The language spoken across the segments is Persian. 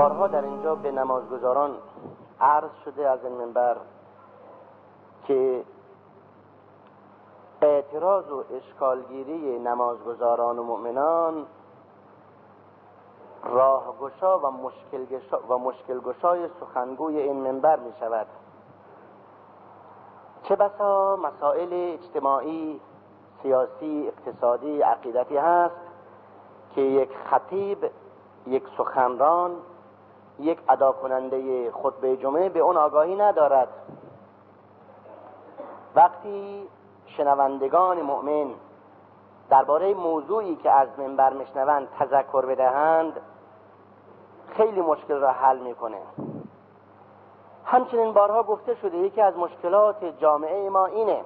بارها در اینجا به نمازگزاران عرض شده از این منبر که اعتراض و اشکالگیری نمازگزاران و مؤمنان راهگشا و مشکل, و مشکل گشای سخنگوی این منبر می شود. چه بسا مسائل اجتماعی سیاسی اقتصادی عقیدتی هست که یک خطیب یک سخنران یک ادا کننده خطبه جمعه به اون آگاهی ندارد. وقتی شنوندگان مؤمن درباره موضوعی که از منبر میشنوند تذکر بدهند خیلی مشکل را حل می‌کنه. همچنین بارها گفته شده یکی از مشکلات جامعه ما اینه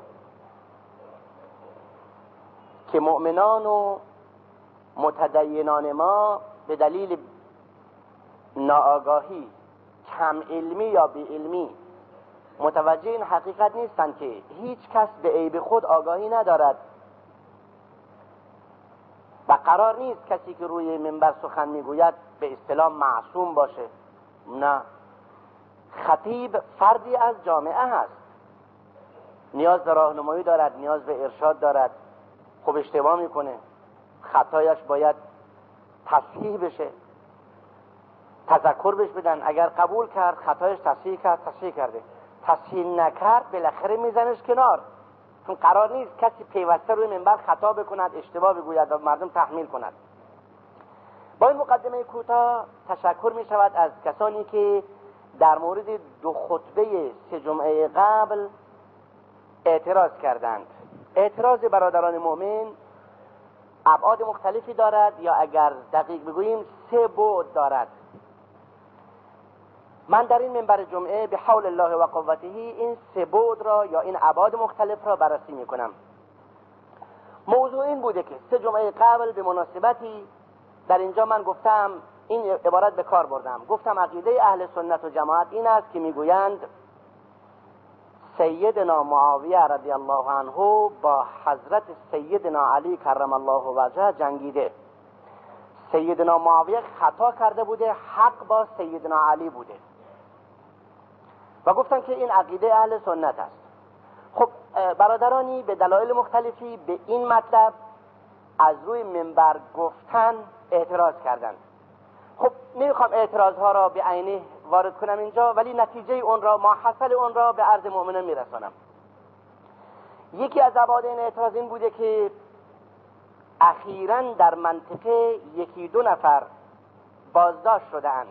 که مؤمنان و متدینان ما به دلیل ناآگاهی کم علمی یا بی علمی. متوجه این حقیقت نیستند که هیچ کس به عیب خود آگاهی ندارد. و قرار نیست کسی که روی منبر سخن می‌گوید به اصطلاح معصوم باشه. نه. خطیب فردی از جامعه هست. نیاز به راهنمایی دارد نیاز به ارشاد دارد. خب اشتباه می‌کنه. خطایش باید تصحیح بشه. تذکر بهش بدن. اگر قبول کرد خطایش تصحیح کرد تصحیح کرده. تصحیح نکرد بالاخره میزنش کنار. چون قرار نیست کسی پیوسته روی منبر خطا بکند اشتباه بگوید و مردم تحمیل کند. با این مقدمه کوتاه تشکر می شود از کسانی که در مورد دو خطبه سه جمعه قبل اعتراض کردند. اعتراض برادران مؤمن ابعاد مختلفی دارد یا اگر دقیق بگوییم سه بعد دارد. من در این منبر جمعه به حول الله و قوته این سه بود را یا این ابعاد مختلف را بررسی می کنم موضوع این بوده که سه جمعه قبل به مناسبتی در اینجا من گفتم این عبارت به کار بردم. گفتم عقیده اهل سنت و جماعت این است که می‌گویند سیدنا معاویه رضی الله عنه با حضرت سیدنا علی کرم الله وجهه جنگیده. سیدنا معاویه خطا کرده بوده حق با سیدنا علی بوده. و گفتن که این عقیده اهل سنت است. خب برادرانی به دلایل مختلفی به این مطلب از روی منبر گفتن اعتراض کردند. خب نمی‌خوام اعتراض ها را به عینه وارد کنم اینجا ولی نتیجه اون را ما حاصل اون را به عرض مؤمنان میرسانم. یکی از ابعاد این اعتراض این بوده که اخیرا در منطقه یکی دو نفر بازداشت شده اند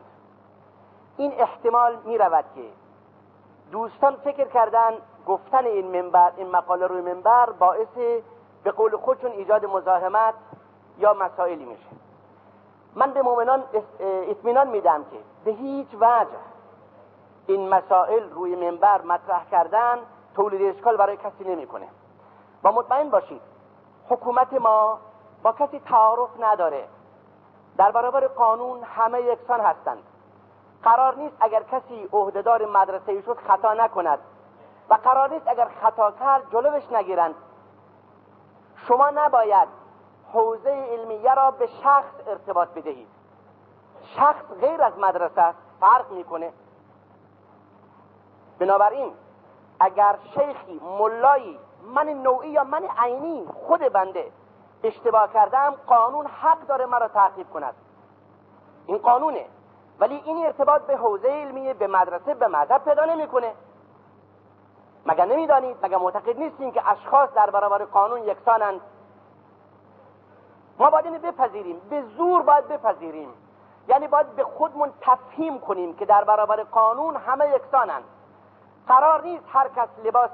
این احتمال می رود که دوستان فکر کردن گفتن این منبر این مقاله روی منبر باعث به قول خودشون ایجاد مزاحمت یا مسائلی میشه. من به مؤمنان اطمینان میدم که به هیچ وجه این مسائل روی منبر مطرح کردن تولید اشکال برای کسی نمی‌کنه. و مطمئن باشید حکومت ما با کسی تعارف نداره. در برابر قانون همه یکسان هستند. قرار نیست اگر کسی عهدهدار مدرسه شد خطا نکند. و قرار نیست اگر خطا کرد جلوش نگیرند. شما نباید حوزه علمیه را به شخص ارتباط بدهید. شخص غیر از مدرسه فرق می‌کنه. بنابراین اگر شیخی ملایی من نوعی یا من عینی خود بنده اشتباه کردم قانون حق داره مرا تعقیب کند. این قانونه. ولی این ارتباط به حوزه علمیه به مدرسه به مذهب پیدا نمی‌کنه. مگر نمی‌دانید؟ مگر معتقد نیستیم که اشخاص در برابر قانون یکسانند؟ ما باید اینو بپذیریم. به زور باید بپذیریم. یعنی باید به خودمون تفهیم کنیم که در برابر قانون همه یکسانند. قرار نیست هر کس لباس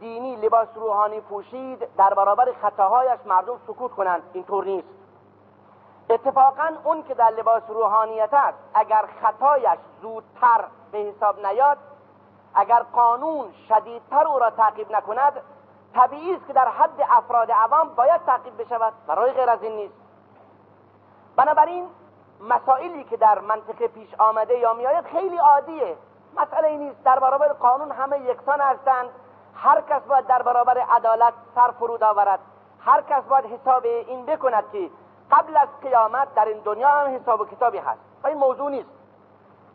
دینی لباس روحانی پوشید در برابر خطاهایش مردم سکوت کنند. اینطور نیست. اتفاقا اون که در لباس روحانیت است اگر خطایش زودتر به حساب نیاد اگر قانون شدیدتر او را تعقیب نکند طبیعی است که در حد افراد عوام باید تعقیب بشود برای غیر از این نیست. بنابراین مسائلی که در منطقه پیش آمده یا میآید خیلی عادیه. مسئله نیست در برابر قانون همه یکسان هستند. هر کس باید در برابر عدالت سر فرود آورد. هر کس باید حساب این بکند که قبل از قیامت در این دنیا هم حساب و کتابی هست. و این موضوع نیست.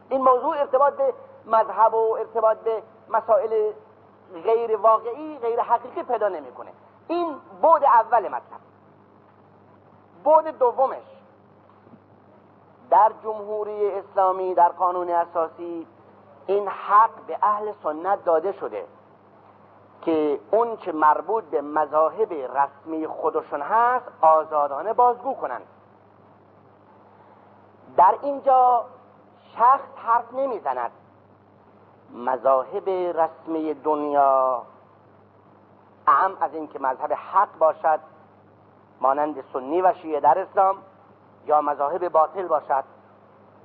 این موضوع ارتباط به مذهب و ارتباط به مسائل غیر واقعی غیر حقیقی پیدا نمی‌کنه. این بود اول مطلب. بود دومش. در جمهوری اسلامی در قانون اساسی این حق به اهل سنت داده شده. که اون که مربوط به مذاهب رسمی خودشون هست آزادانه بازگو کنند. در اینجا شخص حرف نمی‌زند. مذاهب رسمی دنیا اهم از اینکه مذهب حق باشد مانند سنی و شیعه در اسلام یا مذاهب باطل باشد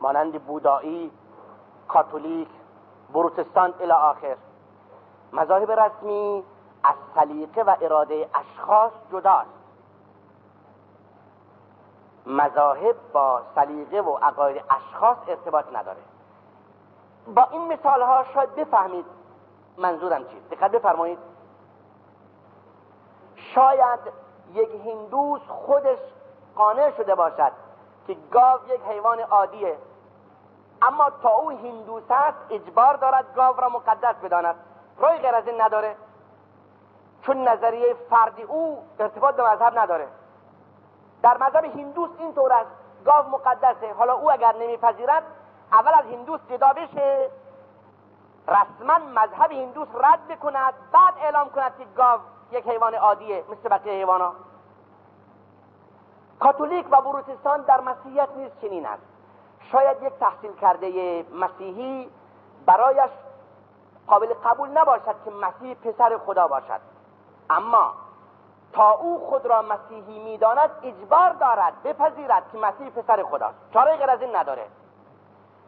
مانند بودایی کاتولیک پروتستان الی آخر. مذاهب رسمی از سلیقه و اراده اشخاص جداست. مذاهب با سلیقه و عقاید اشخاص ارتباط نداره. با این مثال ها شاید بفهمید منظورم چیست. دقت بفرمایید. شاید یک هندوس خودش قانع شده باشد که گاو یک حیوان عادیه اما تا او هندوس است اجبار دارد گاو را مقدس بداند. رای غیر از این نداره. چون نظریه فردی او ارتباط به مذهب نداره. در مذهب هندوس اینطور است. گاو مقدسه. حالا او اگر نمیپذیرد اول از هندوس جدا بشه. رسما مذهب هندوس رد بکند بعد اعلام کند که گاو یک حیوان عادیه مثل بقیه حیوانا. کاتولیک و بروتستان در مسیحیت نیز چنین است. شاید یک تحصیل کرده مسیحی برایش قابل قبول نباشد که مسیح پسر خدا باشد. اما تا او خود را مسیحی می‌داند اجبار دارد بپذیرد که مسیح پسر خداست. چاره غیر از این نداره.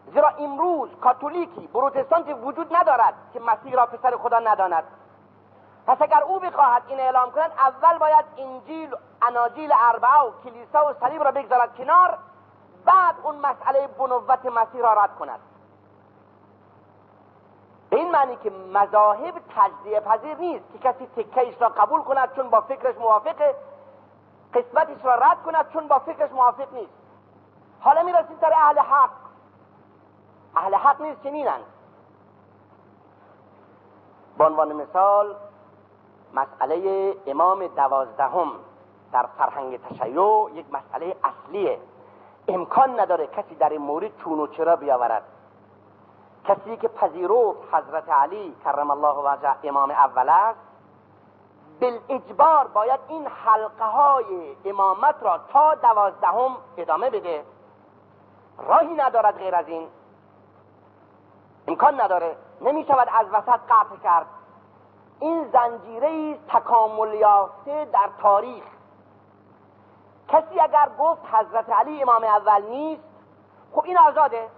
زیرا امروز کاتولیکی پروتستانتی وجود ندارد که مسیح را پسر خدا نداند. پس اگر او بخواهد این اعلام کند اول باید انجیل اناجیل اربعه و کلیسا و صلیب را بگذارد کنار بعد اون مسئله بنوت مسیح را رد کند. معنی که مذاهب تجزیه پذیر نیست که کسی تکهش را قبول کند چون با فکرش موافقه قسمتش را رد کند چون با فکرش موافق نیست. حالا می‌رسیم سر اهل حق. اهل حق نیست چنینند. به عنوان مثال مسئله امام دوازدهم در فرهنگ تشیع یک مسئله اصلیه. امکان نداره کسی در این مورد چون و چرا بیاورد. کسی که پذیرفت حضرت علی کرم الله وجه امام اول است بالاجبار باید این حلقه های امامت را تا دوازدهم ادامه بده. راهی ندارد غیر از این. امکان نداره. نمی شود از وسط قطع کرد. این زنجیره تکامل یافته در تاریخ. کسی اگر گفت حضرت علی امام اول نیست خب این آزاده.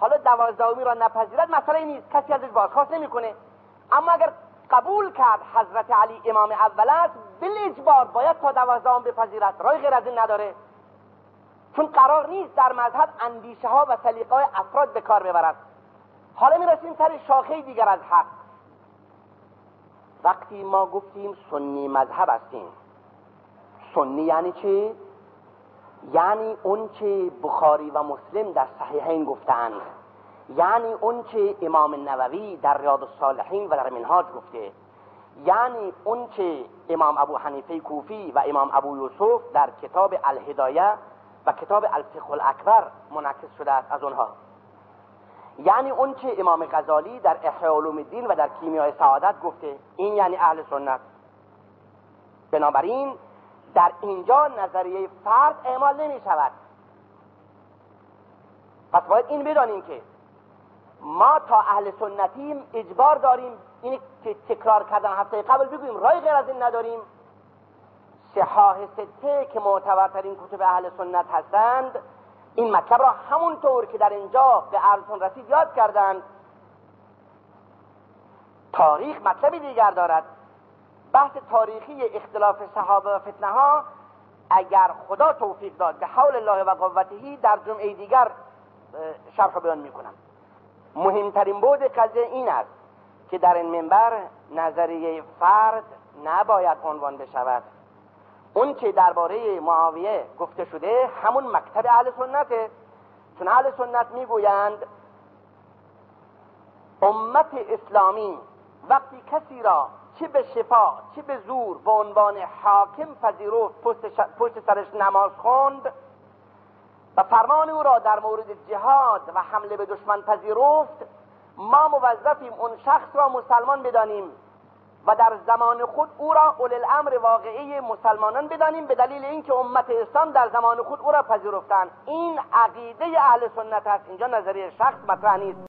حالا دوازدهمی را نپذیرد مسئله نیست. کسی ازش بازخواست نمی‌کنه. اما اگر قبول کرد حضرت علی امام اول است بل اجبار باید تا دوازدهم بپذیرد. رای غیر از این نداره. چون قرار نیست در مذهب اندیشه ها و سلیقه های افراد به کار ببرد حالا می‌رسیم سر شاخه دیگر از حق. وقتی ما گفتیم سنی مذهب هستیم. سنی یعنی چی؟ یعنی اون که بخاری و مسلم در صحیحین گفتند یعنی اون که امام نووی در ریاض الصالحین و در منهاج گفته. یعنی اون که امام ابو حنیفه کوفی و امام ابو یوسف در کتاب الهدایه و کتاب الفقه الاکبر منعکس شده است از اونها. یعنی اون که امام غزالی در احیاء علوم الدین و در کیمیای سعادت گفته. این یعنی اهل سنت. بنابراین در اینجا نظریه فرد اعمال نمی شود پس باید این بدانیم که ما تا اهل سنتیم اجبار داریم این که تکرار کردن هفته قبل بگوییم رای غیر از این نداریم. صحاح سته که معتبرترین کتب اهل سنت هستند این مطلب را همونطور که در اینجا به عرضتون رسید یاد کردند. تاریخ مطلبی دیگر دارد. بحث تاریخی اختلاف صحابه و فتنه ها اگر خدا توفیق داد به حول الله و قوتهی در جمعه دیگر شرح بیان می‌کنم. مهمترین بود قضیه این است که در این منبر نظریه فرد نباید عنوان بشود. اون که درباره معاویه گفته شده همون مکتب اهل سنته. چون اهل سنت می‌گویند امت اسلامی وقتی کسی را چه به شفا چه به زور به عنوان حاکم پذیرفت پشت, سرش نماز خوند و فرمان او را در مورد جهاد و حمله به دشمن پذیرفت ما موظفیم اون شخص را مسلمان بدانیم و در زمان خود او را اول الامر واقعی مسلمانان بدانیم به دلیل اینکه امت اسلام در زمان خود او را پذیرفتند. این عقیده اهل سنت است اینجا نظریه شخص مطرح نیست.